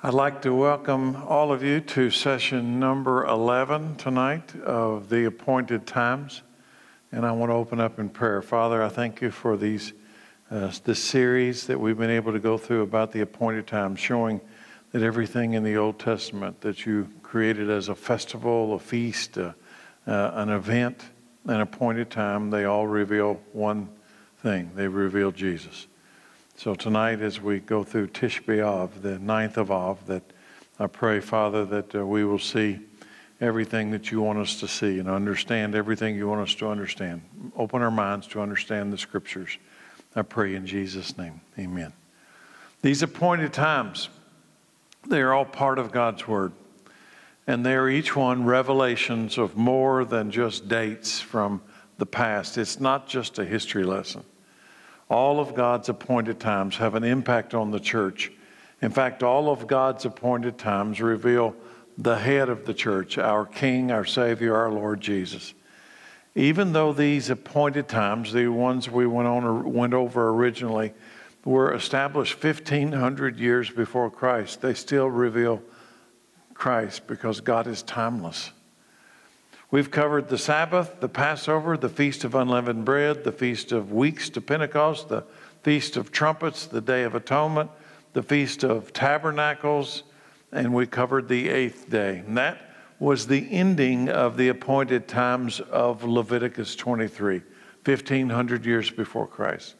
I'd like to welcome all of you to session number 11 tonight of the appointed times. And I want to open up in prayer. Father, I thank you for these uh, this series that we've been able to go through about the appointed times, showing that everything in the Old Testament that you created as a festival, a feast, uh, uh, an event, an appointed time, they all reveal one thing. They reveal Jesus. So tonight, as we go through Tisha B'Av, the ninth of Av, that I pray, Father, that uh, we will see everything that you want us to see and understand everything you want us to understand. Open our minds to understand the Scriptures. I pray in Jesus' name. Amen. These appointed times, they are all part of God's Word. And they are each one revelations of more than just dates from the past. It's not just a history lesson. All of God's appointed times have an impact on the church. In fact, all of God's appointed times reveal the head of the church, our King, our Savior, our Lord Jesus. Even though these appointed times, the ones we went on went over originally, were established 1500 years before Christ, they still reveal Christ because God is timeless. We've covered the Sabbath, the Passover, the Feast of Unleavened Bread, the Feast of Weeks to Pentecost, the Feast of Trumpets, the Day of Atonement, the Feast of Tabernacles, and we covered the eighth day. And that was the ending of the appointed times of Leviticus 23, 1500 years before Christ.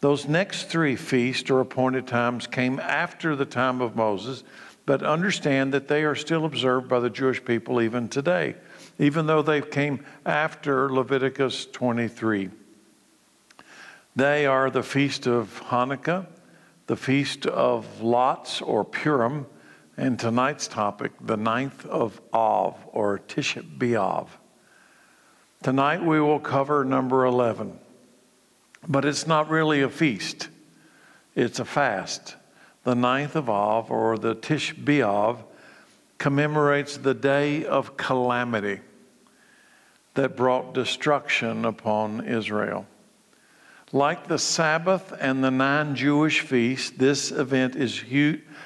Those next three feasts or appointed times came after the time of Moses, but understand that they are still observed by the Jewish people even today, even though they came after Leviticus 23. They are the feast of Hanukkah, the feast of Lots or Purim, and tonight's topic, the ninth of Av or Tisha B'Av. Tonight we will cover number 11, but it's not really a feast, it's a fast the ninth of Av, or the Tisha B'Av, commemorates the day of calamity that brought destruction upon Israel. Like the Sabbath and the nine Jewish feasts, this event is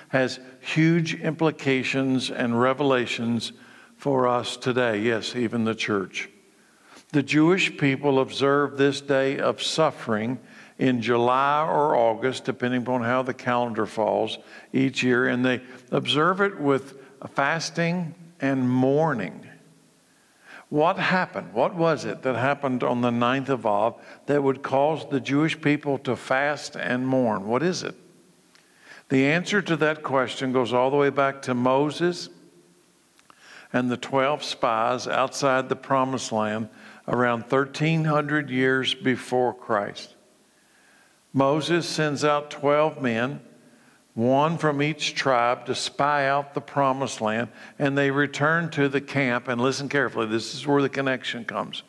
has huge implications and revelations for us today. Yes, even the church. The Jewish people observe this day of suffering in July or August, depending upon how the calendar falls each year, and they observe it with fasting and mourning. What happened? What was it that happened on the 9th of Av that would cause the Jewish people to fast and mourn? What is it? The answer to that question goes all the way back to Moses and the 12 spies outside the promised land around 1300 years before Christ. Moses sends out 12 men, one from each tribe, to spy out the promised land, and they return to the camp. And listen carefully, this is where the connection comes.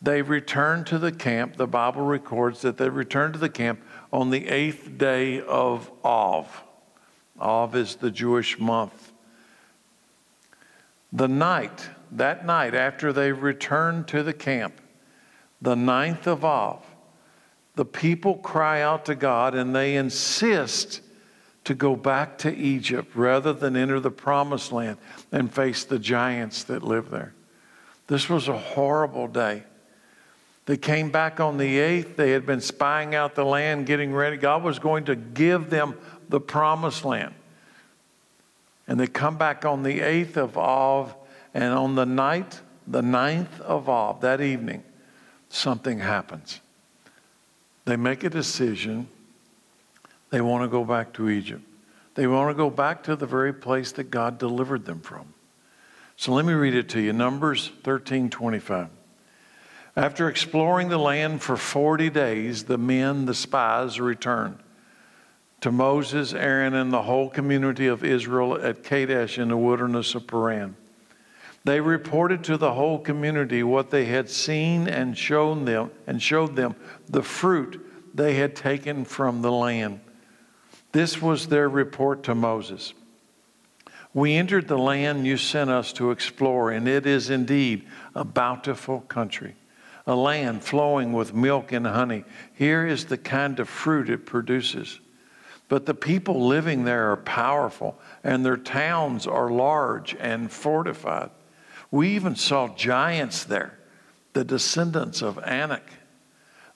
They return to the camp. The Bible records that they return to the camp on the eighth day of Av. Av is the Jewish month. The night, that night after they return to the camp, the ninth of Av, the people cry out to God and they insist to go back to Egypt rather than enter the promised land and face the giants that live there. This was a horrible day. They came back on the 8th. They had been spying out the land, getting ready. God was going to give them the promised land. And they come back on the 8th of Av, and on the night, the 9th of Av, that evening, something happens. They make a decision. They want to go back to Egypt. They want to go back to the very place that God delivered them from. So let me read it to you Numbers 13 25. After exploring the land for 40 days, the men, the spies, returned to Moses, Aaron, and the whole community of Israel at Kadesh in the wilderness of Paran. They reported to the whole community what they had seen and shown them and showed them the fruit they had taken from the land. This was their report to Moses. We entered the land you sent us to explore, and it is indeed a bountiful country, a land flowing with milk and honey. Here is the kind of fruit it produces. But the people living there are powerful, and their towns are large and fortified. We even saw giants there, the descendants of Anak.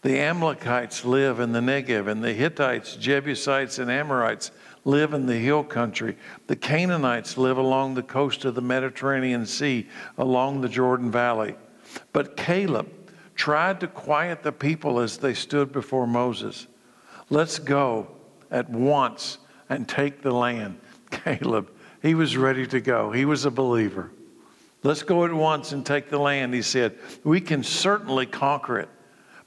The Amalekites live in the Negev, and the Hittites, Jebusites, and Amorites live in the hill country. The Canaanites live along the coast of the Mediterranean Sea, along the Jordan Valley. But Caleb tried to quiet the people as they stood before Moses. Let's go at once and take the land. Caleb, he was ready to go. He was a believer. Let's go at once and take the land, he said. We can certainly conquer it.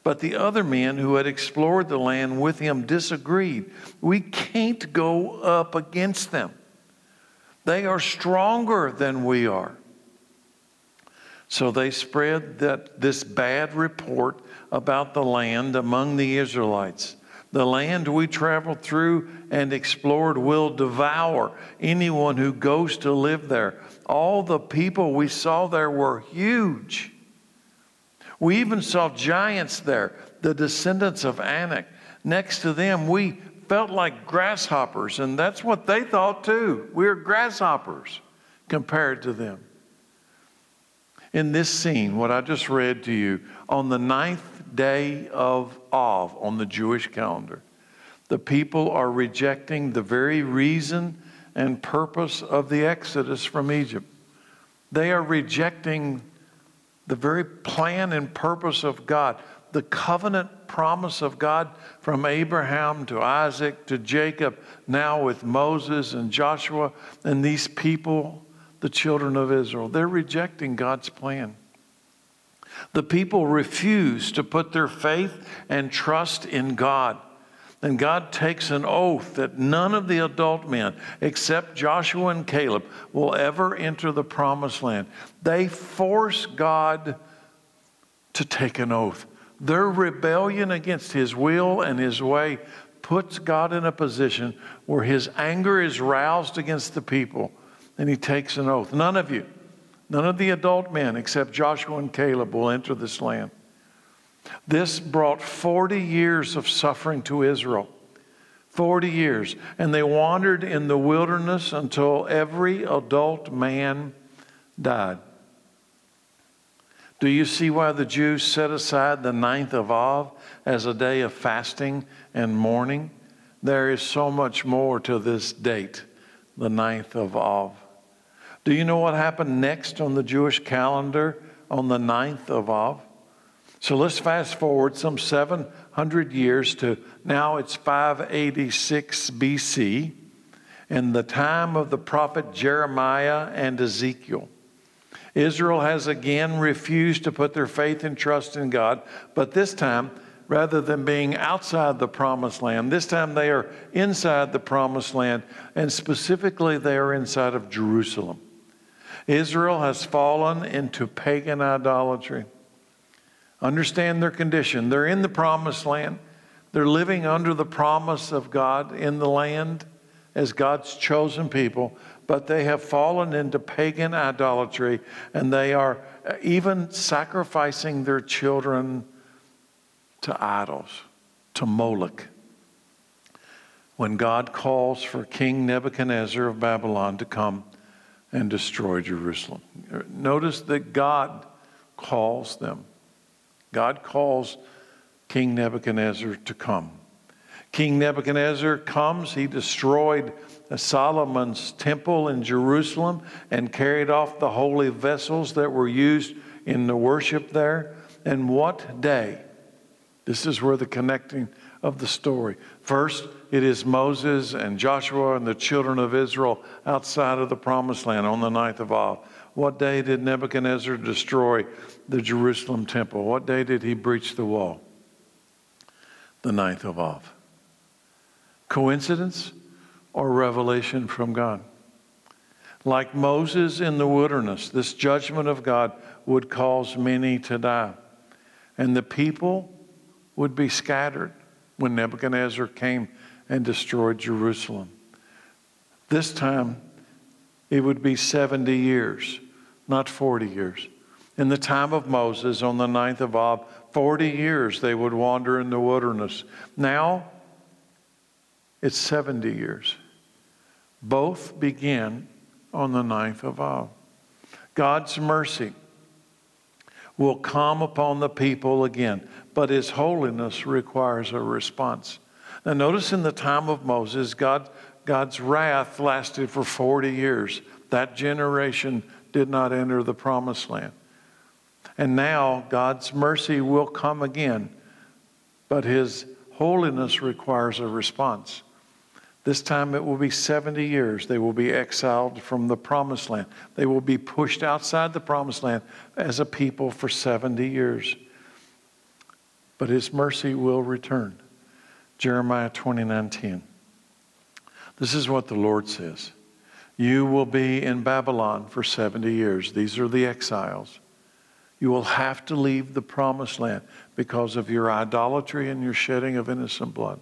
But the other men who had explored the land with him disagreed. We can't go up against them. They are stronger than we are. So they spread that this bad report about the land among the Israelites. The land we traveled through and explored will devour anyone who goes to live there. All the people we saw there were huge. We even saw giants there, the descendants of Anak. Next to them, we felt like grasshoppers, and that's what they thought too. We are grasshoppers compared to them. In this scene, what I just read to you, on the ninth day of Av on the Jewish calendar, the people are rejecting the very reason and purpose of the Exodus from Egypt. They are rejecting the very plan and purpose of God, the covenant promise of God from Abraham to Isaac to Jacob, now with Moses and Joshua and these people, the children of Israel. They're rejecting God's plan. The people refuse to put their faith and trust in God. And God takes an oath that none of the adult men, except Joshua and Caleb, will ever enter the promised land. They force God to take an oath. Their rebellion against his will and his way puts God in a position where his anger is roused against the people and he takes an oath. None of you, none of the adult men except Joshua and Caleb will enter this land. This brought 40 years of suffering to Israel. 40 years. And they wandered in the wilderness until every adult man died. Do you see why the Jews set aside the ninth of Av as a day of fasting and mourning? There is so much more to this date, the ninth of Av. Do you know what happened next on the Jewish calendar on the ninth of Av? So let's fast forward some 700 years to now it's 586 BC, in the time of the prophet Jeremiah and Ezekiel. Israel has again refused to put their faith and trust in God, but this time, rather than being outside the promised land, this time they are inside the promised land, and specifically they are inside of Jerusalem. Israel has fallen into pagan idolatry. Understand their condition. They're in the promised land. They're living under the promise of God in the land as God's chosen people, but they have fallen into pagan idolatry and they are even sacrificing their children to idols, to Moloch. When God calls for King Nebuchadnezzar of Babylon to come and destroy Jerusalem. Notice that God calls them. God calls King Nebuchadnezzar to come. King Nebuchadnezzar comes, he destroyed Solomon's temple in Jerusalem and carried off the holy vessels that were used in the worship there. And what day? This is where the connecting of the story. First, it is Moses and Joshua and the children of Israel outside of the promised land on the ninth of Av. What day did Nebuchadnezzar destroy the Jerusalem temple? What day did he breach the wall? The ninth of Av. Coincidence or revelation from God? Like Moses in the wilderness, this judgment of God would cause many to die. And the people would be scattered when Nebuchadnezzar came and destroyed Jerusalem. This time, it would be 70 years not 40 years. In the time of Moses, on the ninth of Ab, 40 years they would wander in the wilderness. Now, it's 70 years. Both begin on the ninth of Av. God's mercy will come upon the people again, but his holiness requires a response. Now, notice in the time of Moses, God, God's wrath lasted for 40 years. That generation did not enter the promised land. And now God's mercy will come again, but his holiness requires a response. This time it will be 70 years. They will be exiled from the promised land. They will be pushed outside the promised land as a people for 70 years. But his mercy will return. Jeremiah 29 10. This is what the Lord says You will be in Babylon for 70 years. These are the exiles. You will have to leave the promised land because of your idolatry and your shedding of innocent blood.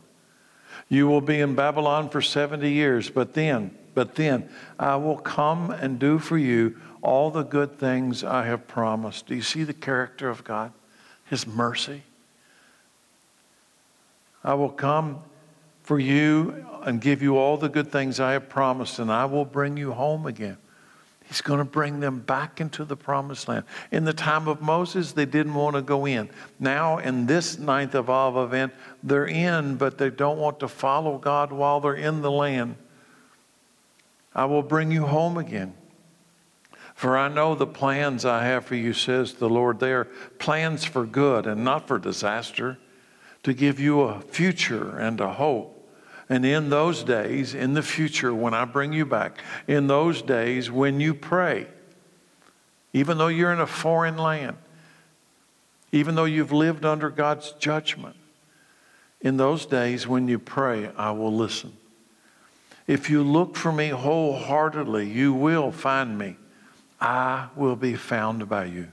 You will be in Babylon for 70 years, but then, but then I will come and do for you all the good things I have promised. Do you see the character of God? His mercy. I will come for you and give you all the good things I have promised, and I will bring you home again. He's going to bring them back into the promised land. In the time of Moses, they didn't want to go in. Now, in this ninth of Av event, they're in, but they don't want to follow God while they're in the land. I will bring you home again. For I know the plans I have for you, says the Lord. They are plans for good and not for disaster, to give you a future and a hope. And in those days, in the future, when I bring you back, in those days when you pray, even though you're in a foreign land, even though you've lived under God's judgment, in those days when you pray, I will listen. If you look for me wholeheartedly, you will find me. I will be found by you.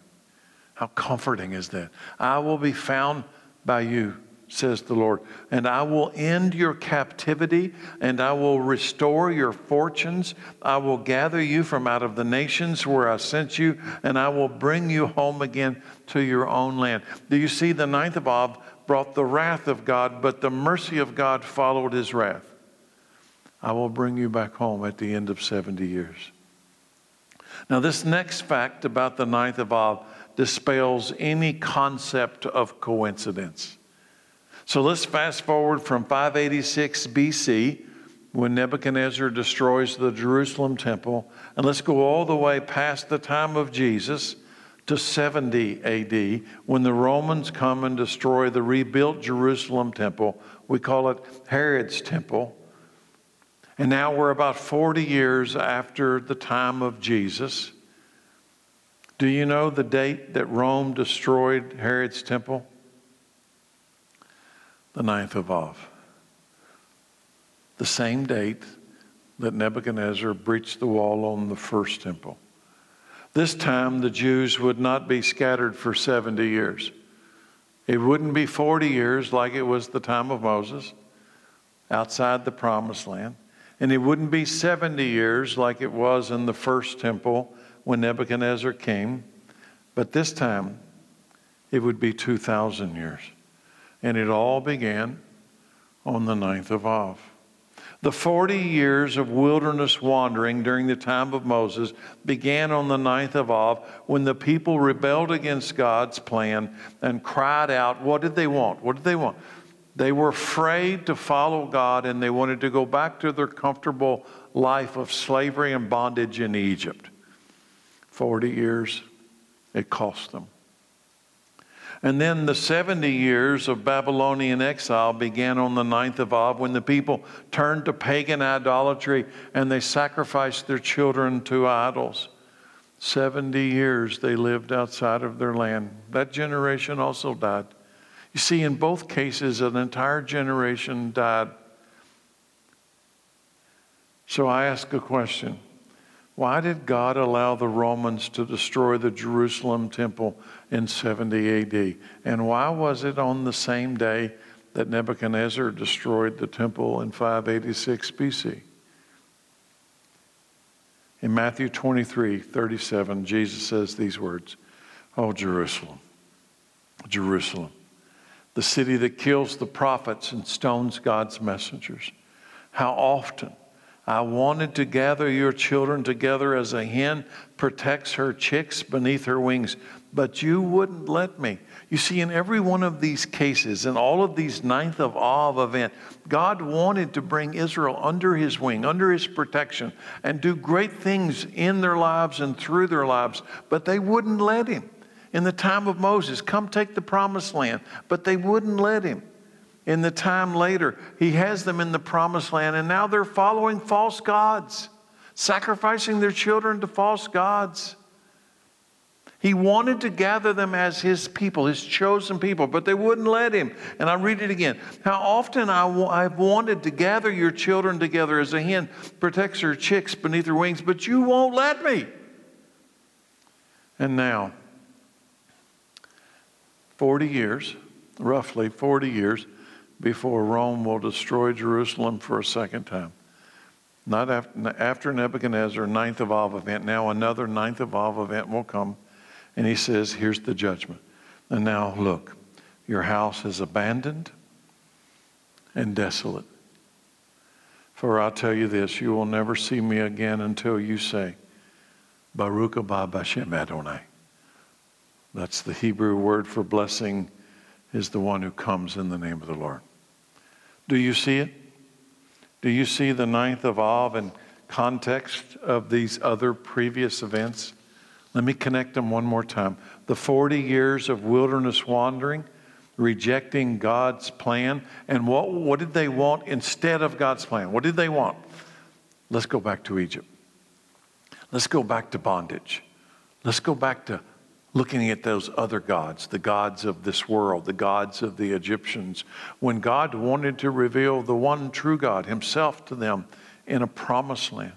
How comforting is that? I will be found by you says the Lord. And I will end your captivity, and I will restore your fortunes. I will gather you from out of the nations where I sent you, and I will bring you home again to your own land. Do you see the ninth of Av brought the wrath of God, but the mercy of God followed his wrath? I will bring you back home at the end of 70 years. Now, this next fact about the ninth of Av dispels any concept of coincidence. So let's fast forward from 586 BC when Nebuchadnezzar destroys the Jerusalem temple, and let's go all the way past the time of Jesus to 70 AD when the Romans come and destroy the rebuilt Jerusalem temple. We call it Herod's temple. And now we're about 40 years after the time of Jesus. Do you know the date that Rome destroyed Herod's temple? The ninth of Av. The same date that Nebuchadnezzar breached the wall on the first temple. This time, the Jews would not be scattered for 70 years. It wouldn't be 40 years like it was the time of Moses outside the promised land. And it wouldn't be 70 years like it was in the first temple when Nebuchadnezzar came. But this time, it would be 2,000 years. And it all began on the ninth of Av. The 40 years of wilderness wandering during the time of Moses began on the ninth of Av when the people rebelled against God's plan and cried out. What did they want? What did they want? They were afraid to follow God and they wanted to go back to their comfortable life of slavery and bondage in Egypt. 40 years, it cost them. And then the 70 years of Babylonian exile began on the ninth of Av when the people turned to pagan idolatry and they sacrificed their children to idols. 70 years they lived outside of their land. That generation also died. You see, in both cases, an entire generation died. So I ask a question Why did God allow the Romans to destroy the Jerusalem temple in 70 AD. And why was it on the same day that Nebuchadnezzar destroyed the temple in 586 BC? In Matthew 23 37, Jesus says these words Oh, Jerusalem, Jerusalem, the city that kills the prophets and stones God's messengers. How often I wanted to gather your children together as a hen protects her chicks beneath her wings, but you wouldn't let me. You see, in every one of these cases, in all of these ninth of Av event, God wanted to bring Israel under his wing, under his protection, and do great things in their lives and through their lives, but they wouldn't let him. In the time of Moses, come take the promised land, but they wouldn't let him. In the time later, he has them in the promised land, and now they're following false gods, sacrificing their children to false gods. He wanted to gather them as his people, his chosen people, but they wouldn't let him. And I read it again. How often I w- I've wanted to gather your children together as a hen protects her chicks beneath her wings, but you won't let me. And now, 40 years, roughly 40 years, before Rome will destroy Jerusalem for a second time. Not after, after Nebuchadnezzar, ninth of Av event, now another ninth of Av event will come and he says, Here's the judgment. And now look, your house is abandoned and desolate. For I'll tell you this, you will never see me again until you say, Baruch haba Bashem Adonai. That's the Hebrew word for blessing is the one who comes in the name of the Lord. Do you see it? Do you see the ninth of Av in context of these other previous events? Let me connect them one more time. The 40 years of wilderness wandering, rejecting God's plan. And what, what did they want instead of God's plan? What did they want? Let's go back to Egypt. Let's go back to bondage. Let's go back to looking at those other gods, the gods of this world, the gods of the Egyptians, when God wanted to reveal the one true God, Himself, to them in a promised land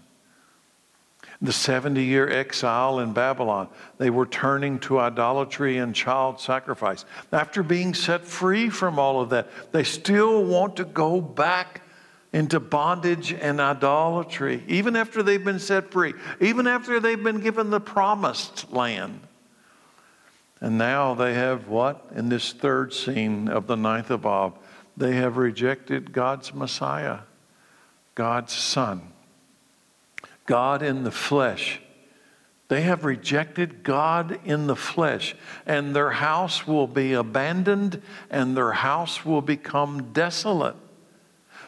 the 70 year exile in Babylon. They were turning to idolatry and child sacrifice. After being set free from all of that, they still want to go back into bondage and idolatry, even after they've been set free, even after they've been given the promised land. And now they have what? In this third scene of the ninth of Av, they have rejected God's Messiah, God's Son. God in the flesh. They have rejected God in the flesh, and their house will be abandoned and their house will become desolate.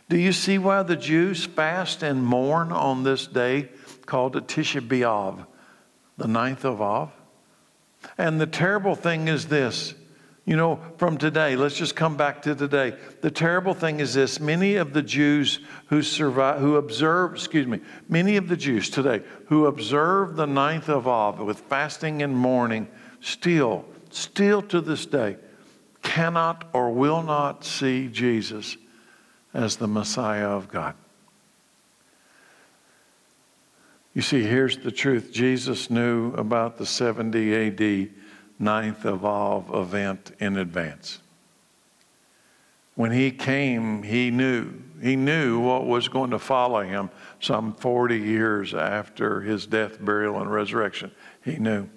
Do you see why the Jews fast and mourn on this day called Tisha B'Av, the ninth of Av? And the terrible thing is this you know, from today, let's just come back to today. The terrible thing is this many of the Jews who survive, who observe, excuse me, many of the Jews today who observe the ninth of Av with fasting and mourning still, still to this day, cannot or will not see Jesus as the Messiah of God. You see, here's the truth Jesus knew about the 70 AD ninth Av event in advance. When he came, he knew. He knew what was going to follow him some 40 years after his death, burial, and resurrection. He knew.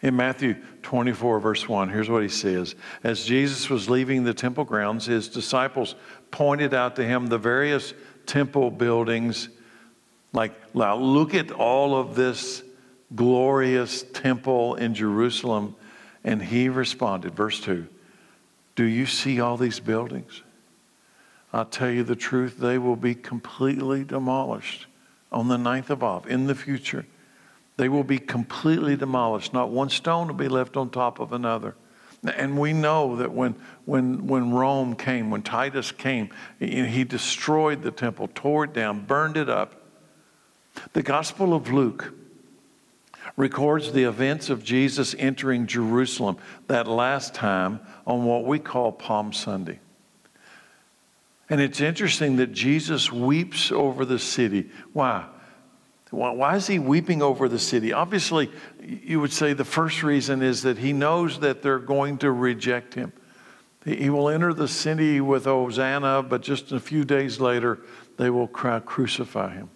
In Matthew 24, verse 1, here's what he says As Jesus was leaving the temple grounds, his disciples pointed out to him the various temple buildings. Like, now look at all of this glorious temple in Jerusalem. And he responded, verse 2 Do you see all these buildings? I'll tell you the truth, they will be completely demolished on the ninth of Av in the future. They will be completely demolished. Not one stone will be left on top of another. And we know that when, when, when Rome came, when Titus came, he destroyed the temple, tore it down, burned it up. The Gospel of Luke records the events of Jesus entering Jerusalem that last time on what we call Palm Sunday. And it's interesting that Jesus weeps over the city. Why? Why is he weeping over the city? Obviously, you would say the first reason is that he knows that they're going to reject him. He will enter the city with Hosanna, but just a few days later, they will crucify him.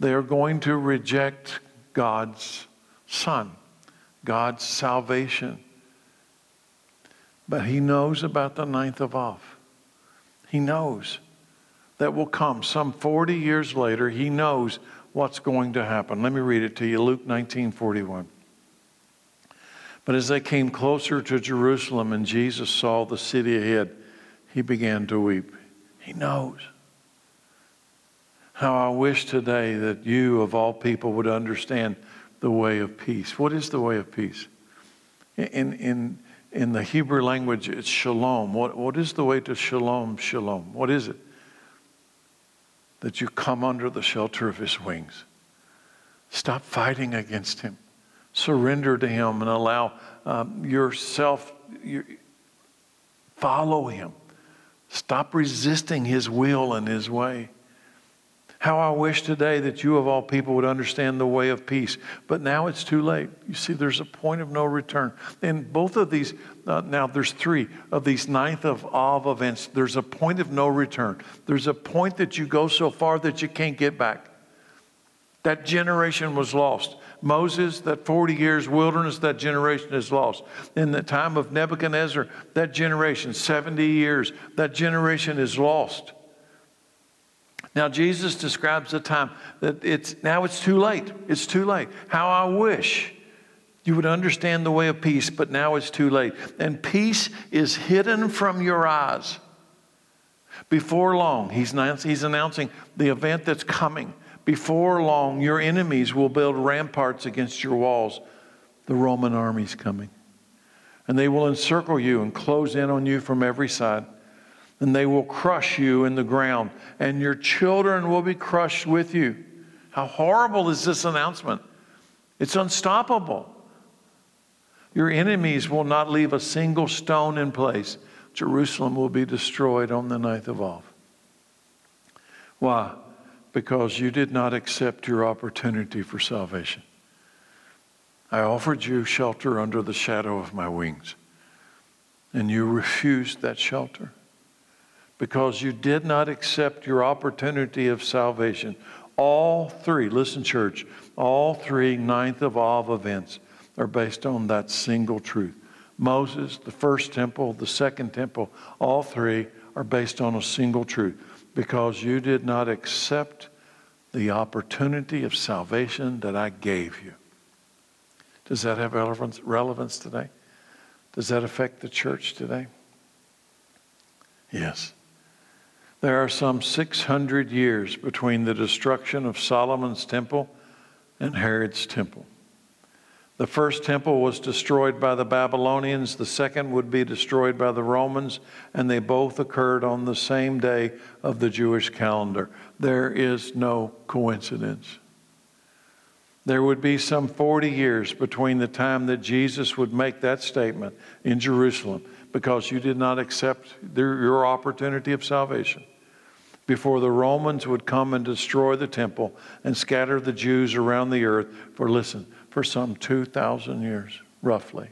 They are going to reject God's Son, God's salvation. But he knows about the ninth of Av. He knows. that will come some 40 years later. He knows what's going to happen. Let me read it to you Luke 19 41. But as they came closer to Jerusalem and Jesus saw the city ahead, he began to weep. He knows. How I wish today that you, of all people, would understand the way of peace. What is the way of peace? In, in, in the Hebrew language, it's shalom. What, what is the way to shalom, shalom? What is it? That you come under the shelter of his wings. Stop fighting against him surrender to Him and allow um, yourself, your, follow Him. Stop resisting His will and His way. How I wish today that you, of all people, would understand the way of peace. But now it's too late. You see, there's a point of no return. In both of these, uh, now there's three of these ninth of Av events, there's a point of no return. There's a point that you go so far that you can't get back. That generation was lost. Moses, that 40 years wilderness, that generation is lost. In the time of Nebuchadnezzar, that generation, 70 years, that generation is lost. Now, Jesus describes a time that it's now it's too late. It's too late. How I wish you would understand the way of peace, but now it's too late. And peace is hidden from your eyes. Before long, he's, he's announcing the event that's coming. Before long, your enemies will build ramparts against your walls. The Roman army's coming. And they will encircle you and close in on you from every side. And they will crush you in the ground, and your children will be crushed with you. How horrible is this announcement? It's unstoppable. Your enemies will not leave a single stone in place. Jerusalem will be destroyed on the ninth of Av. Why? because you did not accept your opportunity for salvation. I offered you shelter under the shadow of my wings, and you refused that shelter because you did not accept your opportunity of salvation. All three, listen, church, all three ninth of Av events are based on that single truth. Moses, the first temple, the second temple, all three are based on a single truth because you did not accept the opportunity of salvation that I gave you. Does that have relevance, relevance today? Does that affect the church today? Yes. There are some 600 years between the destruction of Solomon's temple and Herod's temple. The first temple was destroyed by the Babylonians, the second would be destroyed by the Romans, and they both occurred on the same day of the Jewish calendar. There is no coincidence. There would be some 40 years between the time that Jesus would make that statement in Jerusalem because you did not accept your opportunity of salvation before the Romans would come and destroy the temple and scatter the Jews around the earth for, listen, for some 2,000 years, roughly.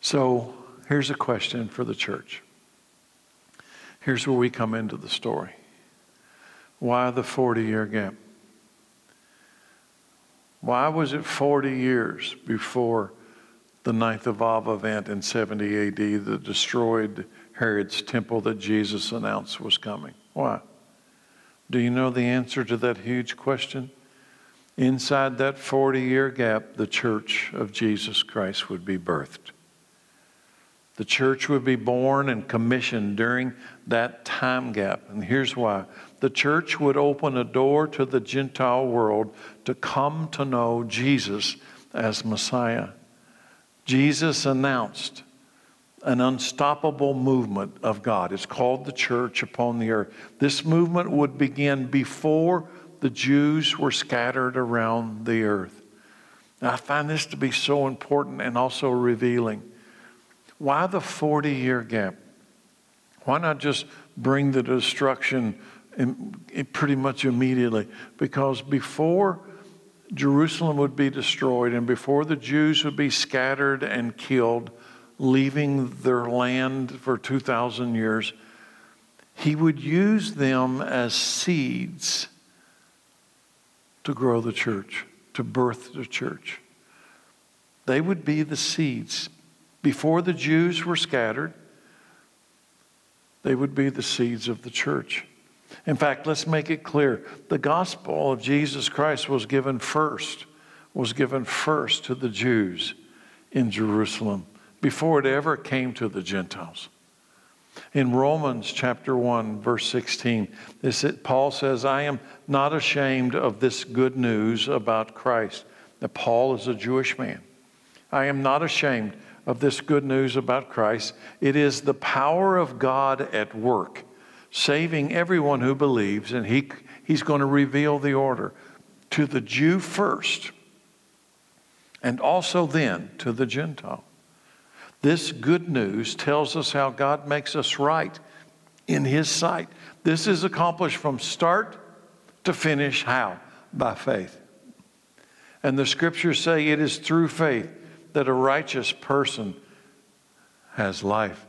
So here's a question for the church. Here's where we come into the story. Why the 40 year gap? Why was it 40 years before the ninth of Av event in 70 AD that destroyed Herod's temple that Jesus announced was coming? Why? Do you know the answer to that huge question? Inside that 40 year gap, the church of Jesus Christ would be birthed. The church would be born and commissioned during that time gap. And here's why the church would open a door to the Gentile world to come to know Jesus as Messiah. Jesus announced an unstoppable movement of God. It's called the church upon the earth. This movement would begin before the Jews were scattered around the earth. Now, I find this to be so important and also revealing. Why the 40 year gap? Why not just bring the destruction pretty much immediately? Because before Jerusalem would be destroyed and before the Jews would be scattered and killed, leaving their land for 2,000 years, he would use them as seeds to grow the church, to birth the church. They would be the seeds. Before the Jews were scattered, they would be the seeds of the church. In fact, let's make it clear the gospel of Jesus Christ was given first, was given first to the Jews in Jerusalem before it ever came to the Gentiles. In Romans chapter 1, verse 16, this, Paul says, I am not ashamed of this good news about Christ. That Paul is a Jewish man. I am not ashamed of this good news about Christ. It is the power of God at work, saving everyone who believes, and he, he's going to reveal the order to the Jew first, and also then to the Gentile. This good news tells us how God makes us right in His sight. This is accomplished from start to finish. How? By faith. And the scriptures say it is through faith that a righteous person has life.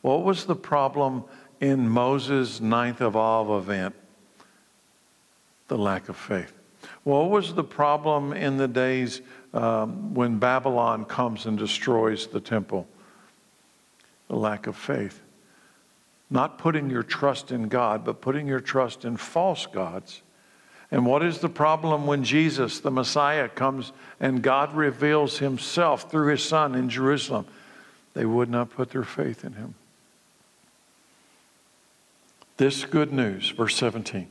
What was the problem in Moses' ninth of Av event? The lack of faith. What was the problem in the days um, when Babylon comes and destroys the temple? The lack of faith. Not putting your trust in God, but putting your trust in false gods. And what is the problem when Jesus, the Messiah, comes and God reveals himself through his Son in Jerusalem? They would not put their faith in him. This good news, verse 17,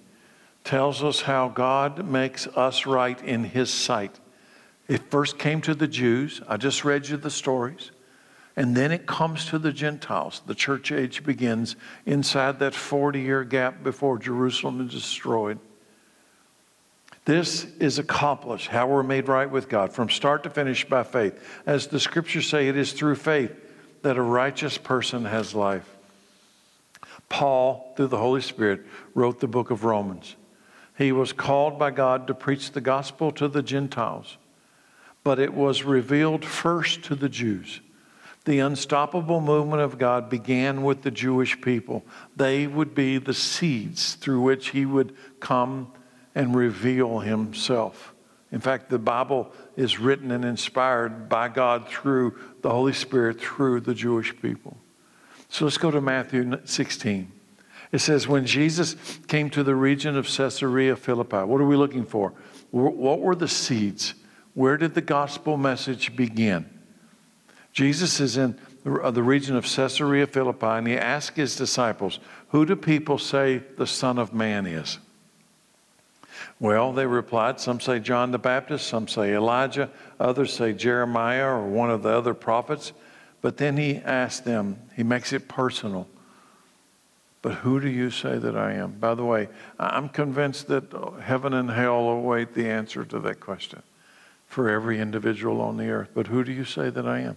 tells us how God makes us right in his sight. It first came to the Jews. I just read you the stories. And then it comes to the Gentiles. The church age begins inside that 40 year gap before Jerusalem is destroyed. This is accomplished, how we're made right with God, from start to finish by faith. As the scriptures say, it is through faith that a righteous person has life. Paul, through the Holy Spirit, wrote the book of Romans. He was called by God to preach the gospel to the Gentiles, but it was revealed first to the Jews. The unstoppable movement of God began with the Jewish people. They would be the seeds through which He would come and reveal Himself. In fact, the Bible is written and inspired by God through the Holy Spirit through the Jewish people. So let's go to Matthew 16. It says, When Jesus came to the region of Caesarea Philippi, what are we looking for? What were the seeds? Where did the gospel message begin? Jesus is in the region of Caesarea Philippi and he asked his disciples, Who do people say the Son of Man is? Well, they replied, Some say John the Baptist, some say Elijah, others say Jeremiah or one of the other prophets. But then he asked them, he makes it personal. But who do you say that I am? By the way, I'm convinced that heaven and hell await the answer to that question for every individual on the earth. But who do you say that I am?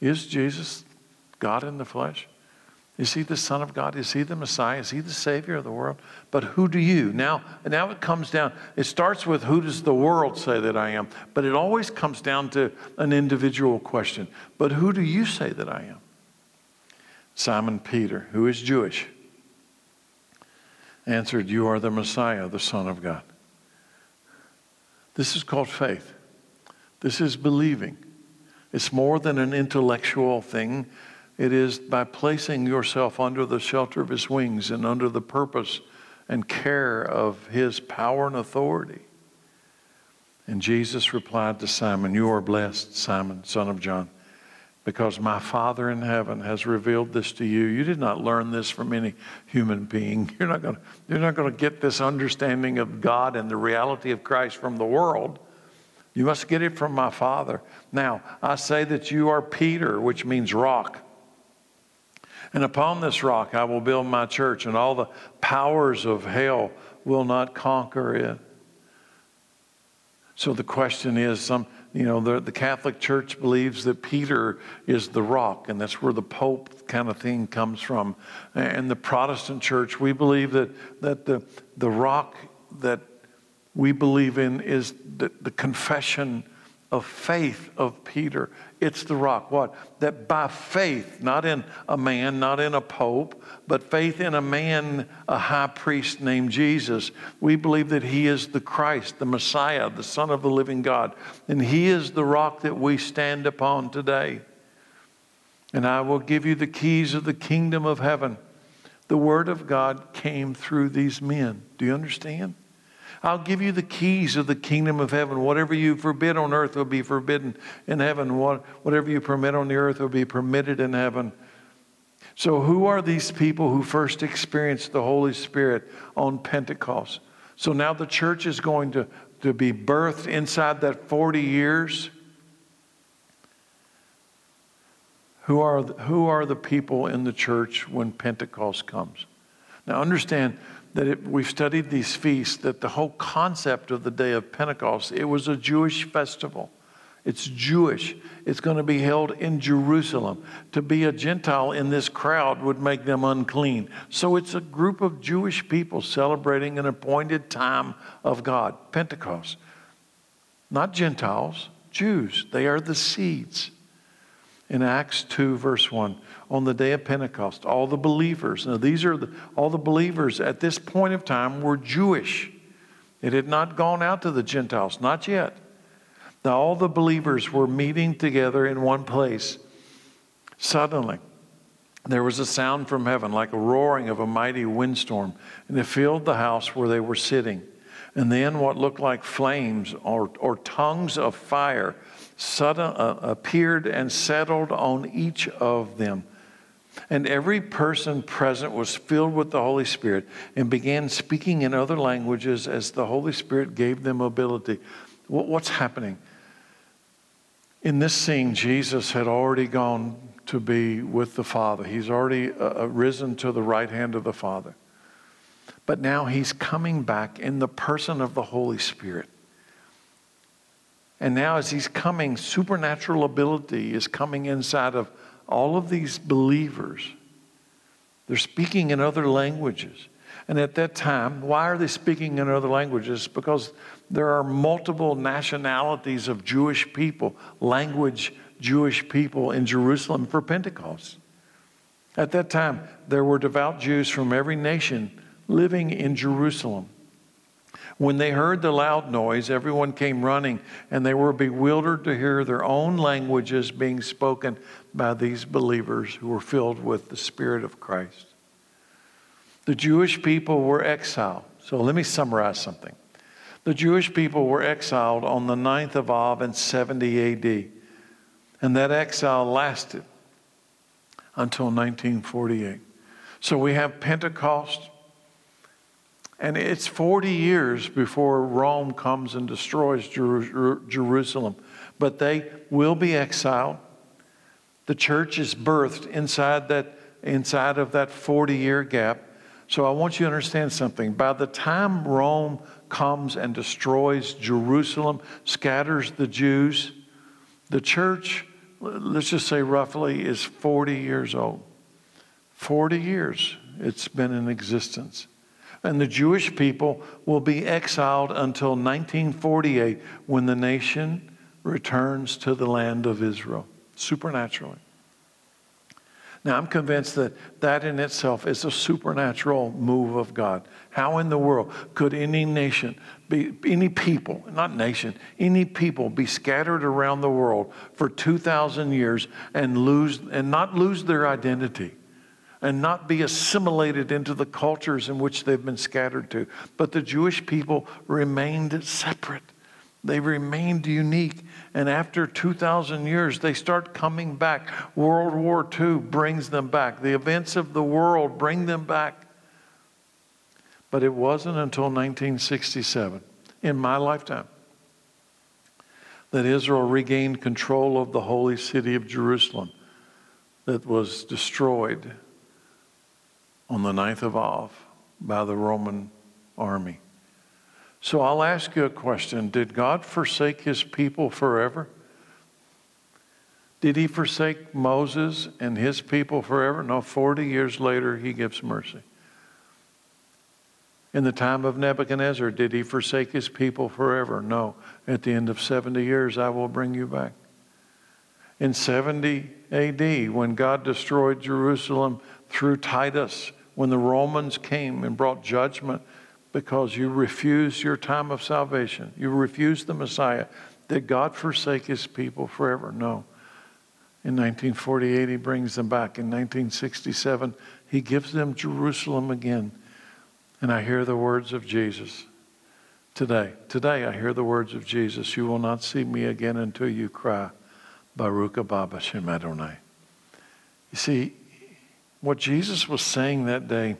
Is Jesus God in the flesh? Is he the Son of God? Is he the Messiah? Is he the Savior of the world? But who do you? Now, now it comes down, it starts with who does the world say that I am? But it always comes down to an individual question. But who do you say that I am? Simon Peter, who is Jewish, answered, You are the Messiah, the Son of God. This is called faith. This is believing. It's more than an intellectual thing. It is by placing yourself under the shelter of his wings and under the purpose and care of his power and authority. And Jesus replied to Simon, You are blessed, Simon, son of John, because my Father in heaven has revealed this to you. You did not learn this from any human being. You're not going to, get this understanding of God and the reality of Christ from the world. You must get it from my Father. Now, I say that you are Peter, which means rock. And upon this rock I will build my church, and all the powers of hell will not conquer it. So the question is some, you know, the, the Catholic Church believes that Peter is the rock, and that's where the Pope kind of thing comes from. And the Protestant Church, we believe that, that the, the rock that we believe in is the, the confession of faith of Peter. It's the rock. What? That by faith, not in a man, not in a pope, but faith in a man, a high priest named Jesus, we believe that he is the Christ, the Messiah, the Son of the living God. And he is the rock that we stand upon today. And I will give you the keys of the kingdom of heaven. The Word of God came through these men. Do you understand? I'll give you the keys of the kingdom of heaven. Whatever you forbid on earth will be forbidden in heaven. Whatever you permit on the earth will be permitted in heaven. So, who are these people who first experienced the Holy Spirit on Pentecost? So now the church is going to, to be birthed inside that 40 years. Who are, who are the people in the church when Pentecost comes? Now, understand that it, we've studied these feasts, that the whole concept of the day of Pentecost, it was a Jewish festival. It's Jewish. It's going to be held in Jerusalem. To be a Gentile in this crowd would make them unclean. So it's a group of Jewish people celebrating an appointed time of God, Pentecost. Not Gentiles, Jews. They are the seeds. In Acts 2, verse 1, on the day of Pentecost, all the believers, now these are the, all the believers at this point of time were Jewish. It had not gone out to the Gentiles, not yet. Now, all the believers were meeting together in one place. Suddenly, there was a sound from heaven like a roaring of a mighty windstorm, and it filled the house where they were sitting. And then what looked like flames or, or tongues of fire sudden, uh, appeared and settled on each of them. And every person present was filled with the Holy Spirit and began speaking in other languages as the Holy Spirit gave them ability. What's happening? in this scene, Jesus had already gone to be with the Father. He's already uh, uh, risen to the right hand of the Father. But now he's coming back in the person of the Holy Spirit. And now, as he's coming, supernatural ability is coming inside of all of these believers. They're speaking in other languages. And at that time, why are they speaking in other languages? Because there are multiple nationalities of Jewish people, language Jewish people in Jerusalem for Pentecost. At that time, there were devout Jews from every nation living in Jerusalem. When they heard the loud noise, everyone came running, and they were bewildered to hear their own languages being spoken by these believers who were filled with the Spirit of Christ. The Jewish people were exiled. So let me summarize something. The Jewish people were exiled on the 9th of Av in 70 AD. And that exile lasted until 1948. So we have Pentecost, and it's 40 years before Rome comes and destroys Jer- Jerusalem. But they will be exiled. The church is birthed inside, that, inside of that 40 year gap. So I want you to understand something. By the time Rome comes and destroys Jerusalem, scatters the Jews, the church, let's just say roughly, is 40 years old. 40 years it's been in existence. And the Jewish people will be exiled until 1948 when the nation returns to the land of Israel, supernaturally. Now, I'm convinced that that in itself is a supernatural move of God. How in the world could any nation, be, any people, not nation, any people be scattered around the world for 2,000 years and, lose, and not lose their identity? and not be assimilated into the cultures in which they've been scattered to. But the Jewish people remained separate. They remained unique. And after 2,000 years, they start coming back. World War II brings them back. The events of the world bring them back. But it wasn't until 1967, in my lifetime, that Israel regained control of the holy city of Jerusalem that was destroyed on the 9th of Av by the Roman army. So I'll ask you a question Did God forsake his people forever? Did he forsake Moses and his people forever? No, 40 years later, he gives mercy. In the time of Nebuchadnezzar, did he forsake his people forever? No. At the end of 70 years, I will bring you back. In 70 AD, when God destroyed Jerusalem through Titus, when the Romans came and brought judgment because you refuse your time of salvation. You refuse the Messiah. Did God forsake his people forever? No. In 1948, he brings them back. In 1967, He gives them Jerusalem again. And I hear the words of Jesus today. Today, I hear the words of Jesus You will not see me again until you cry, Baruch Abba Shem Adonai. You see, what Jesus was saying that day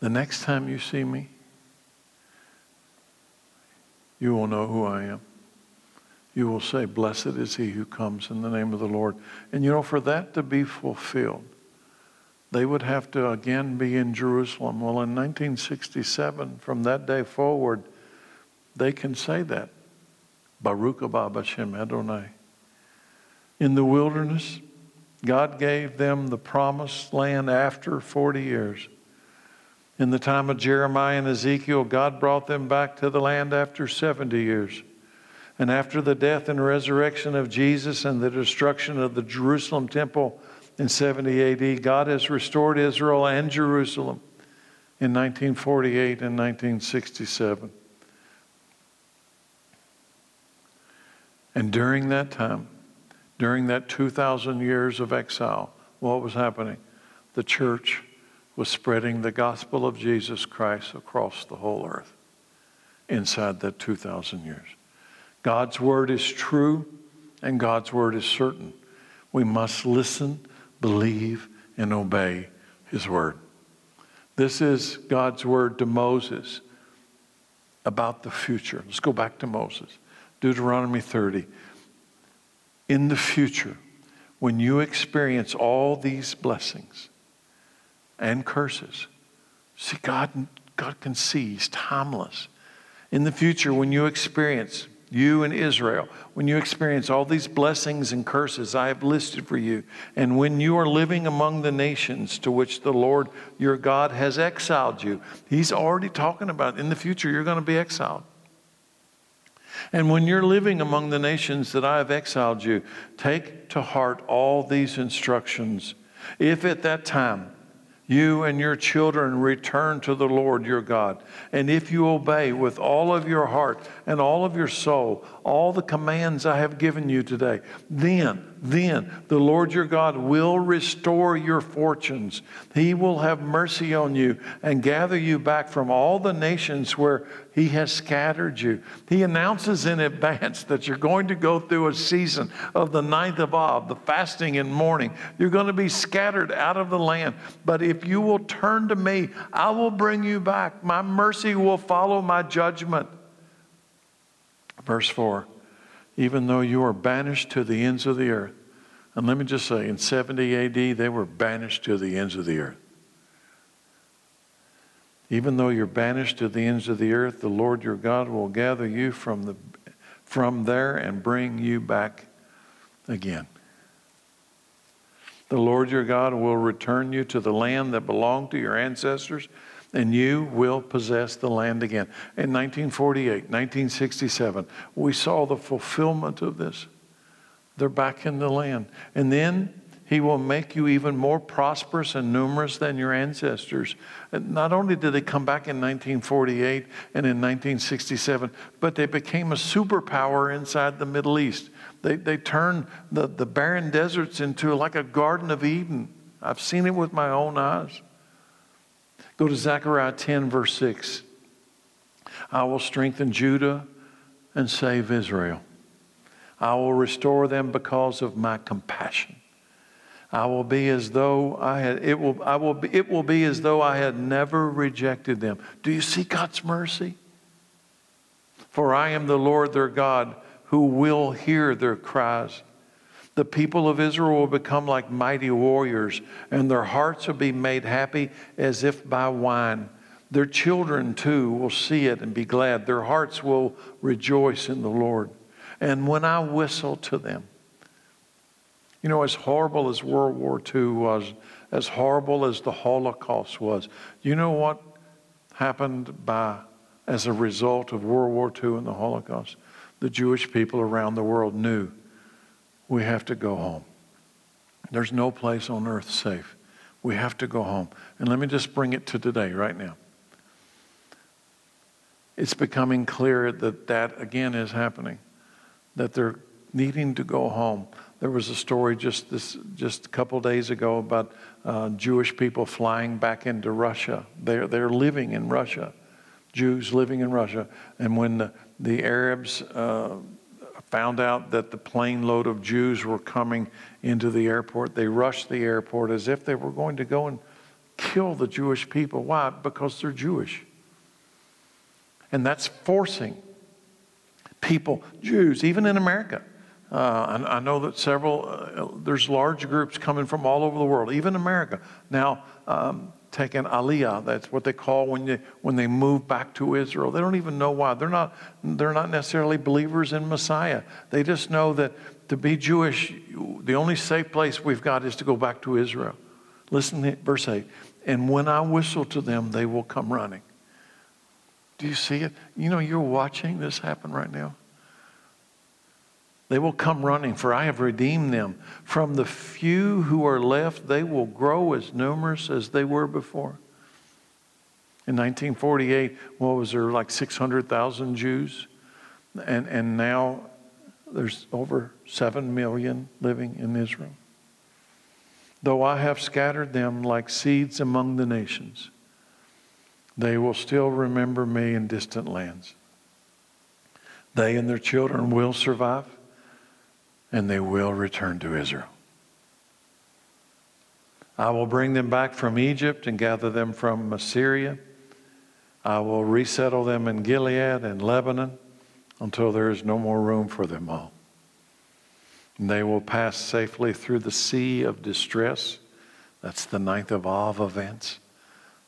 the next time you see me, you will know who I am. You will say, Blessed is he who comes in the name of the Lord. And you know, for that to be fulfilled, they would have to again be in Jerusalem. Well, in 1967, from that day forward, they can say that. Baruch Abba Hashem Adonai. In the wilderness, God gave them the promised land after 40 years. In the time of Jeremiah and Ezekiel, God brought them back to the land after 70 years. And after the death and resurrection of Jesus and the destruction of the Jerusalem temple in 70 AD, God has restored Israel and Jerusalem in 1948 and 1967. And during that time, during that 2,000 years of exile, what was happening? The church was spreading the gospel of Jesus Christ across the whole earth inside that 2,000 years. God's word is true and God's word is certain. We must listen, believe, and obey his word. This is God's word to Moses about the future. Let's go back to Moses. Deuteronomy 30. In the future, when you experience all these blessings, and curses. See, God, God can see, He's timeless. In the future, when you experience, you and Israel, when you experience all these blessings and curses I have listed for you, and when you are living among the nations to which the Lord your God has exiled you, He's already talking about in the future you're going to be exiled. And when you're living among the nations that I have exiled you, take to heart all these instructions. If at that time you and your children return to the Lord your God. And if you obey with all of your heart and all of your soul all the commands I have given you today, then, then the Lord your God will restore your fortunes. He will have mercy on you and gather you back from all the nations where he has scattered you. He announces in advance that you're going to go through a season of the ninth of Ab, the fasting and mourning. You're going to be scattered out of the land. But if you will turn to me, I will bring you back. My mercy will follow my judgment. Verse 4 Even though you are banished to the ends of the earth, and let me just say, in 70 AD, they were banished to the ends of the earth. Even though you're banished to the ends of the earth, the Lord your God will gather you from, the, from there and bring you back again. The Lord your God will return you to the land that belonged to your ancestors, and you will possess the land again. In 1948, 1967, we saw the fulfillment of this. They're back in the land. And then he will make you even more prosperous and numerous than your ancestors. And not only did they come back in 1948 and in 1967, but they became a superpower inside the Middle East. They, they turned the, the barren deserts into like a Garden of Eden. I've seen it with my own eyes. Go to Zechariah 10, verse 6. I will strengthen Judah and save Israel. I will restore them because of my compassion. I will be as though I had it will I will be, it will be as though I had never rejected them. Do you see God's mercy? For I am the Lord their God who will hear their cries. The people of Israel will become like mighty warriors, and their hearts will be made happy as if by wine. Their children too will see it and be glad. Their hearts will rejoice in the Lord. And when I whistle to them, you know, as horrible as World War II was, as horrible as the Holocaust was, you know what happened by as a result of World War II and the Holocaust? The Jewish people around the world knew we have to go home. There's no place on earth safe. We have to go home. And let me just bring it to today, right now. It's becoming clear that that again is happening, that they're needing to go home there was a story just this just a couple days ago about uh, Jewish people flying back into Russia. They're they're living in Russia, Jews living in Russia, and when the, the Arabs uh, found out that the plane load of Jews were coming into the airport, they rushed the airport as if they were going to go and kill the Jewish people. Why? Because they're Jewish. And that's forcing people, Jews, even in America. Uh, I, I, know that several, uh, there's large groups coming from all over the world, even America. Now, um, taking aliyah, that's what they call when they, when they move back to Israel. They don't even know why. They're not, they're not necessarily believers in Messiah. They just know that to be Jewish, the only safe place we've got is to go back to Israel. Listen to verse 8. And when I whistle to them, they will come running. Do you see it? You know, you're watching this happen right now. They will come running, for I have redeemed them. From the few who are left, they will grow as numerous as they were before. In 1948, what was there, like 600,000 Jews? And, and now there's over 7 million living in Israel. Though I have scattered them like seeds among the nations, they will still remember me in distant lands. They and their children will survive and they will return to Israel. I will bring them back from Egypt and gather them from Assyria. I will resettle them in Gilead and Lebanon until there is no more room for them all. And they will pass safely through the sea of distress. That's the ninth of Av events.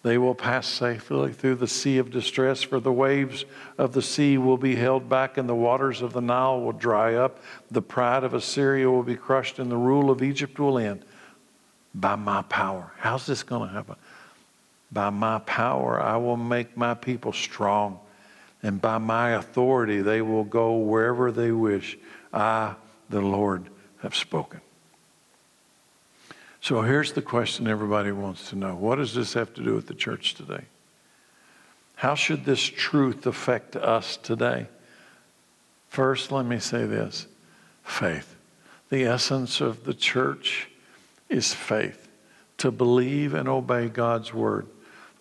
They will pass safely through the sea of distress, for the waves of the sea will be held back, and the waters of the Nile will dry up. The pride of Assyria will be crushed, and the rule of Egypt will end by my power. How's this going to happen? By my power, I will make my people strong, and by my authority, they will go wherever they wish. I, the Lord, have spoken. So here's the question everybody wants to know What does this have to do with the church today? How should this truth affect us today? First, let me say this faith. The essence of the church is faith, to believe and obey God's word.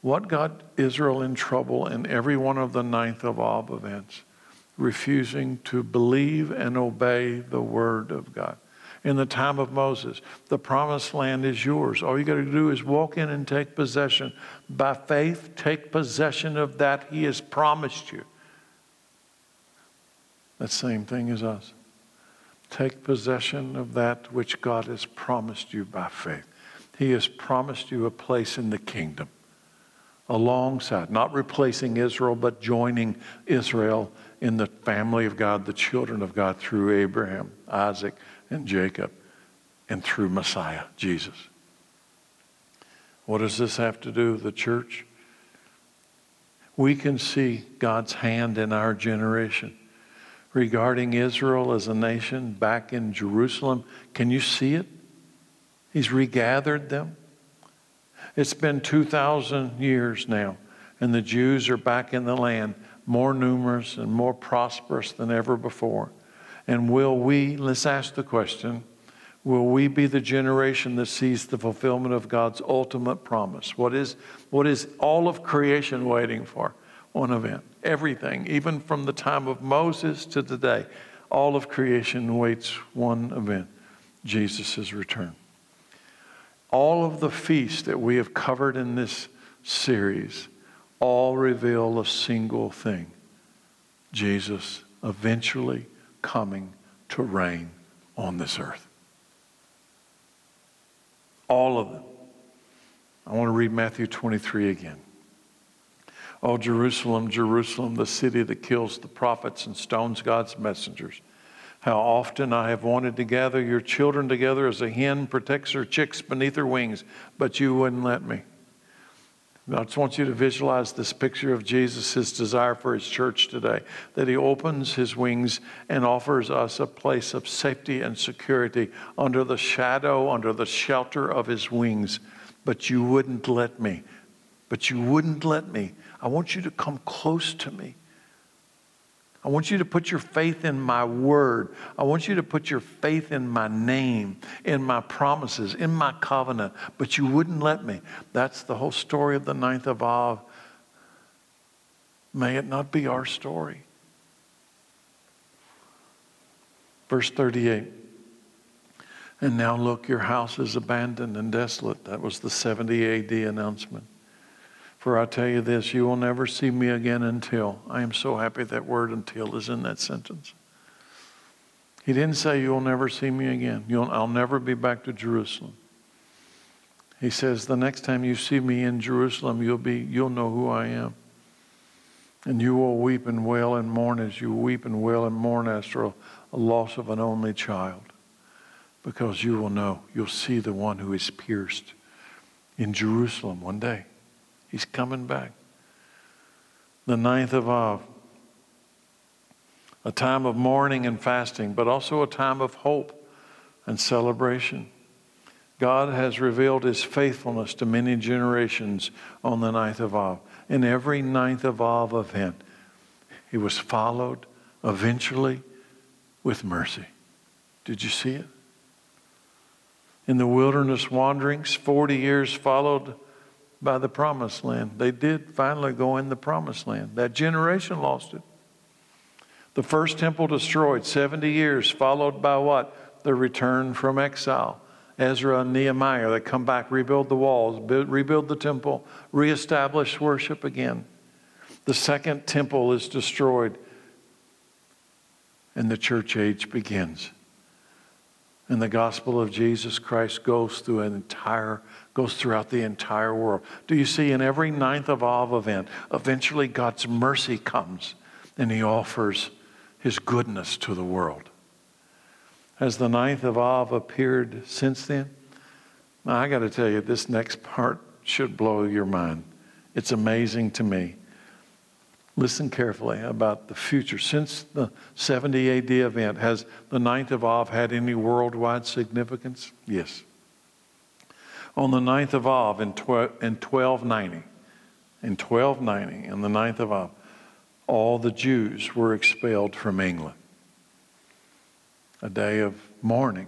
What got Israel in trouble in every one of the ninth of Av events? Refusing to believe and obey the word of God in the time of Moses. The promised land is yours. All you got to do is walk in and take possession. By faith, take possession of that He has promised you. That same thing as us. Take possession of that which God has promised you by faith. He has promised you a place in the kingdom alongside, not replacing Israel, but joining Israel in the family of God, the children of God through Abraham, Isaac, and Jacob and through Messiah, Jesus. What does this have to do with the church? We can see God's hand in our generation regarding Israel as a nation back in Jerusalem. Can you see it? He's regathered them. It's been 2,000 years now, and the Jews are back in the land, more numerous and more prosperous than ever before. And will we, let's ask the question, will we be the generation that sees the fulfillment of God's ultimate promise? What is, what is all of creation waiting for? One event. Everything, even from the time of Moses to today, all of creation waits one event Jesus' return. All of the feasts that we have covered in this series all reveal a single thing Jesus eventually coming to reign on this earth. All of them. I want to read Matthew 23 again. Oh, Jerusalem, Jerusalem, the city that kills the prophets and stones God's messengers. How often I have wanted to gather your children together as a hen protects her chicks beneath her wings, but you wouldn't let me. I just want you to visualize this picture of Jesus' his desire for his church today, that he opens his wings and offers us a place of safety and security under the shadow, under the shelter of his wings. But you wouldn't let me. But you wouldn't let me. I want you to come close to me. I want you to put your faith in my word. I want you to put your faith in my name, in my promises, in my covenant, but you wouldn't let me. That's the whole story of the ninth of Av. May it not be our story. Verse 38. And now look, your house is abandoned and desolate. That was the 70 AD announcement. For I tell you this, you will never see me again until. I am so happy that word until is in that sentence. He didn't say, You'll never see me again. You'll, I'll never be back to Jerusalem. He says, The next time you see me in Jerusalem, you'll, be, you'll know who I am. And you will weep and wail and mourn as you weep and wail and mourn after a, a loss of an only child. Because you will know, you'll see the one who is pierced in Jerusalem one day. He's coming back. The ninth of Av, a time of mourning and fasting, but also a time of hope and celebration. God has revealed his faithfulness to many generations on the ninth of Av. In every ninth of Av event, it was followed eventually with mercy. Did you see it? In the wilderness wanderings, 40 years followed by the promised land. They did finally go in the promised land. That generation lost it. The first temple destroyed, 70 years, followed by what? The return from exile. Ezra and Nehemiah, they come back, rebuild the walls, build, rebuild the temple, reestablish worship again. The second temple is destroyed, and the church age begins. And the gospel of Jesus Christ goes through an entire goes throughout the entire world. Do you see in every ninth of Av event, eventually God's mercy comes and he offers his goodness to the world. Has the ninth of Av appeared since then? Now, I got to tell you, this next part should blow your mind. It's amazing to me. Listen carefully about the future. Since the 70 AD event, has the ninth of Av had any worldwide significance? Yes on the 9th of Av in, in 1290. In 1290, in the 9th of Av, all the Jews were expelled from England. A day of mourning,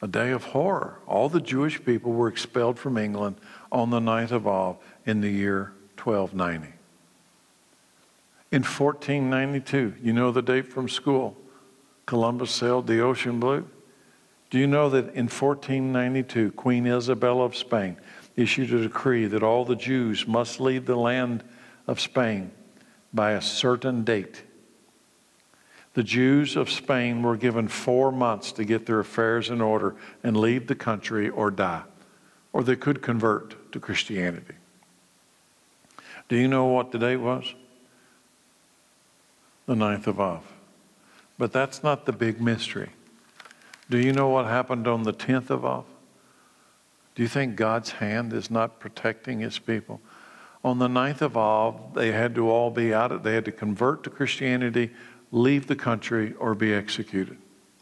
a day of horror. All the Jewish people were expelled from England on the 9th of Av in the year 1290. In 1492, you know the date from school, Columbus sailed the ocean blue. Do you know that in 1492, Queen Isabel of Spain issued a decree that all the Jews must leave the land of Spain by a certain date? The Jews of Spain were given four months to get their affairs in order and leave the country or die, or they could convert to Christianity. Do you know what the date was? The 9th of Av. But that's not the big mystery. Do you know what happened on the 10th of Av? Do you think God's hand is not protecting his people? On the 9th of Av, they had to all be out. They had to convert to Christianity, leave the country, or be executed.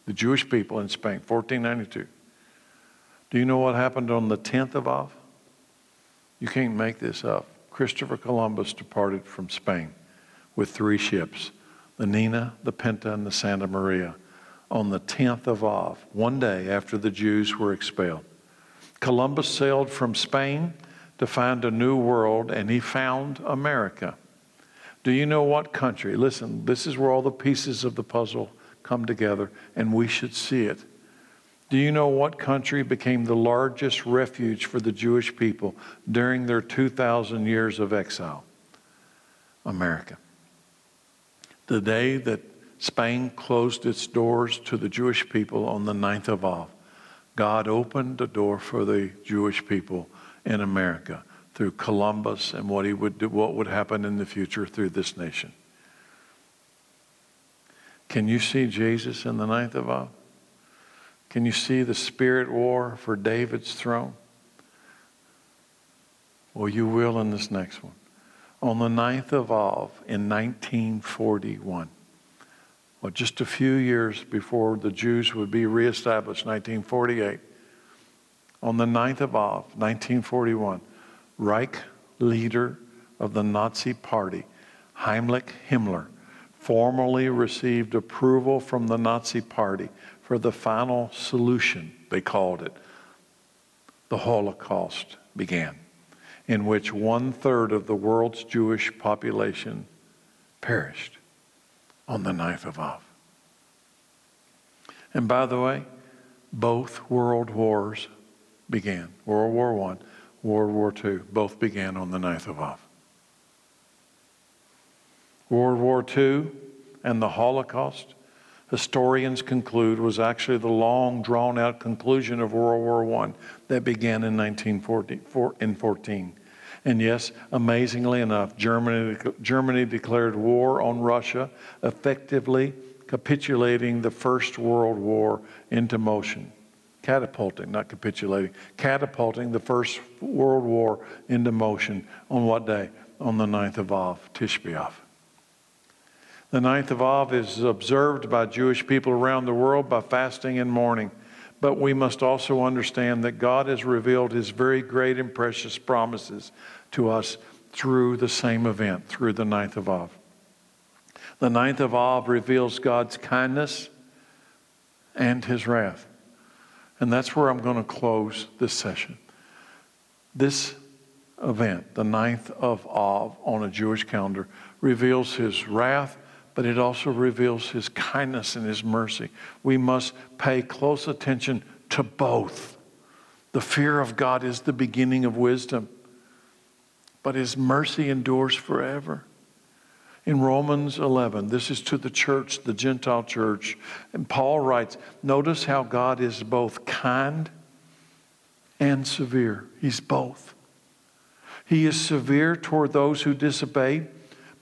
The Jewish people in Spain, 1492. Do you know what happened on the 10th of Av? You can't make this up. Christopher Columbus departed from Spain with three ships the Nina, the Pinta, and the Santa Maria on the 10th of Av, one day after the Jews were expelled. Columbus sailed from Spain to find a new world, and he found America. Do you know what country? Listen, this is where all the pieces of the puzzle come together, and we should see it. Do you know what country became the largest refuge for the Jewish people during their 2,000 years of exile? America. The day that Spain closed its doors to the Jewish people on the 9th of Av. God opened a door for the Jewish people in America through Columbus and what he would do, what would happen in the future through this nation. Can you see Jesus in the 9th of Av? Can you see the spirit war for David's throne? Well, you will in this next one. On the 9th of Av in 1941, well, just a few years before the Jews would be reestablished, 1948, on the 9th of Av, 1941, Reich leader of the Nazi Party, Heinrich Himmler, formally received approval from the Nazi Party for the final solution, they called it. The Holocaust began, in which one third of the world's Jewish population perished on the 9th of Av. And by the way, both world wars began. World War I, World War II, both began on the 9th of Av. World War II and the Holocaust, historians conclude, was actually the long drawn out conclusion of World War I that began in 1914. And yes, amazingly enough, Germany, Germany declared war on Russia, effectively capitulating the First World War into motion. Catapulting, not capitulating, catapulting the First World War into motion on what day? On the 9th of Av, Tisha B'Av. The 9th of Av is observed by Jewish people around the world by fasting and mourning. But we must also understand that God has revealed his very great and precious promises to us through the same event, through the ninth of Av. The ninth of Av reveals God's kindness and his wrath. And that's where I'm going to close this session. This event, the ninth of Av on a Jewish calendar, reveals his wrath but it also reveals his kindness and his mercy. We must pay close attention to both. The fear of God is the beginning of wisdom, but his mercy endures forever. In Romans 11, this is to the church, the Gentile church, and Paul writes, Notice how God is both kind and severe. He's both. He is severe toward those who disobey,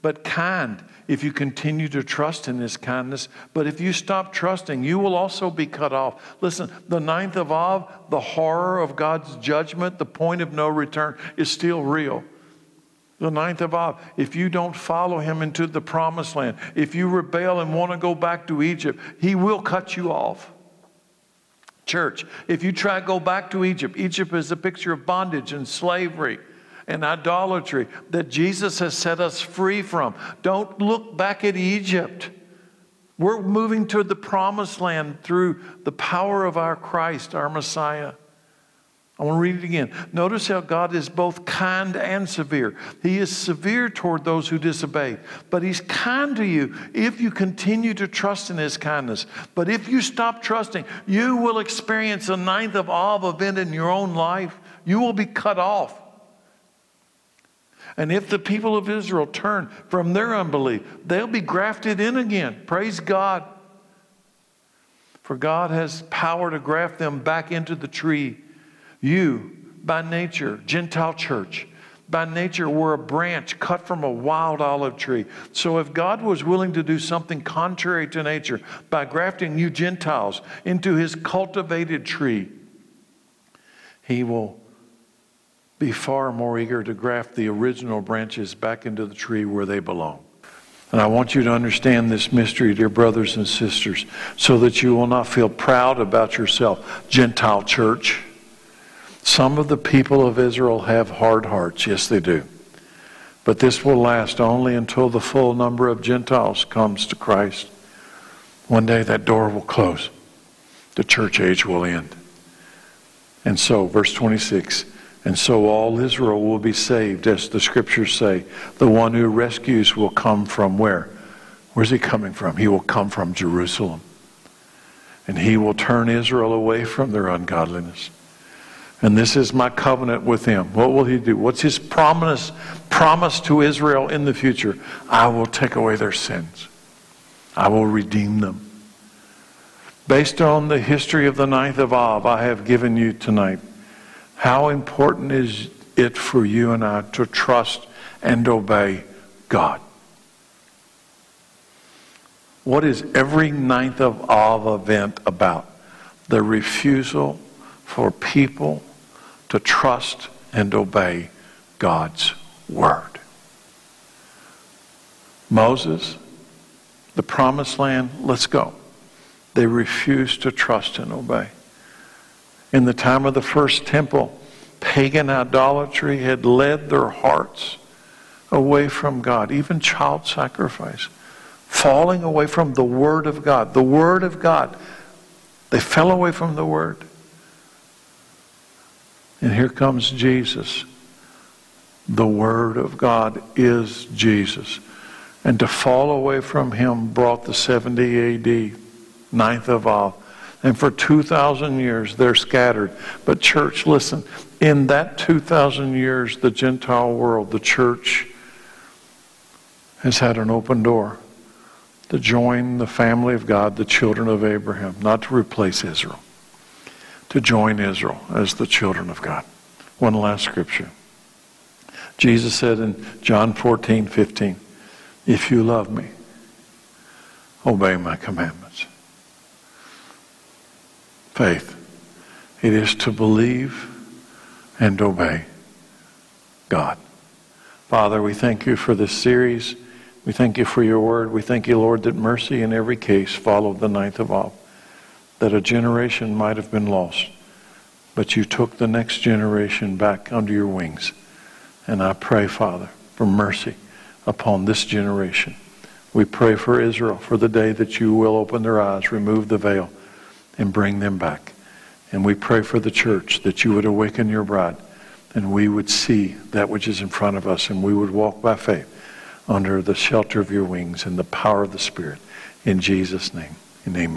but kind if you continue to trust in his kindness. But if you stop trusting, you will also be cut off. Listen, the ninth of Av, the horror of God's judgment, the point of no return, is still real. The ninth of Av, if you don't follow him into the promised land, if you rebel and want to go back to Egypt, he will cut you off. Church, if you try to go back to Egypt, Egypt is a picture of bondage and slavery and idolatry that Jesus has set us free from. Don't look back at Egypt. We're moving to the promised land through the power of our Christ, our Messiah. I want to read it again. Notice how God is both kind and severe. He is severe toward those who disobey, but He's kind to you if you continue to trust in His kindness. But if you stop trusting, you will experience a ninth of Av event in your own life. You will be cut off. And if the people of Israel turn from their unbelief, they'll be grafted in again. Praise God. For God has power to graft them back into the tree. You, by nature, Gentile church, by nature were a branch cut from a wild olive tree. So if God was willing to do something contrary to nature by grafting you Gentiles into his cultivated tree, he will be far more eager to graft the original branches back into the tree where they belong. And I want you to understand this mystery, dear brothers and sisters, so that you will not feel proud about yourself. Gentile church. Some of the people of Israel have hard hearts. Yes, they do. But this will last only until the full number of Gentiles comes to Christ. One day that door will close. The church age will end. And so, verse 26 and so all Israel will be saved, as the scriptures say. The one who rescues will come from where? Where's he coming from? He will come from Jerusalem. And he will turn Israel away from their ungodliness. And this is my covenant with him. What will he do? What's his promise promise to Israel in the future? I will take away their sins. I will redeem them. Based on the history of the ninth of Av, I have given you tonight how important is it for you and I to trust and obey God? What is every ninth of Av event about? The refusal for people to trust and obey God's word. Moses, the promised land, let's go. They refused to trust and obey in the time of the first temple, pagan idolatry had led their hearts away from God, even child sacrifice. falling away from the Word of God. The Word of God. They fell away from the Word. And here comes Jesus. The Word of God is Jesus. And to fall away from Him brought the 70 AD, ninth of Av. And for 2,000 years, they're scattered. But, church, listen, in that 2,000 years, the Gentile world, the church, has had an open door to join the family of God, the children of Abraham, not to replace Israel, to join Israel as the children of God. One last scripture. Jesus said in John 14, 15, If you love me, obey my commandments. Faith. It is to believe and obey God. Father, we thank you for this series. We thank you for your word. We thank you, Lord, that mercy in every case followed the ninth of Av, that a generation might have been lost, but you took the next generation back under your wings. And I pray, Father, for mercy upon this generation. We pray for Israel for the day that you will open their eyes, remove the veil, and bring them back. And we pray for the church that you would awaken your bride and we would see that which is in front of us and we would walk by faith under the shelter of your wings and the power of the Spirit. In Jesus' name and amen.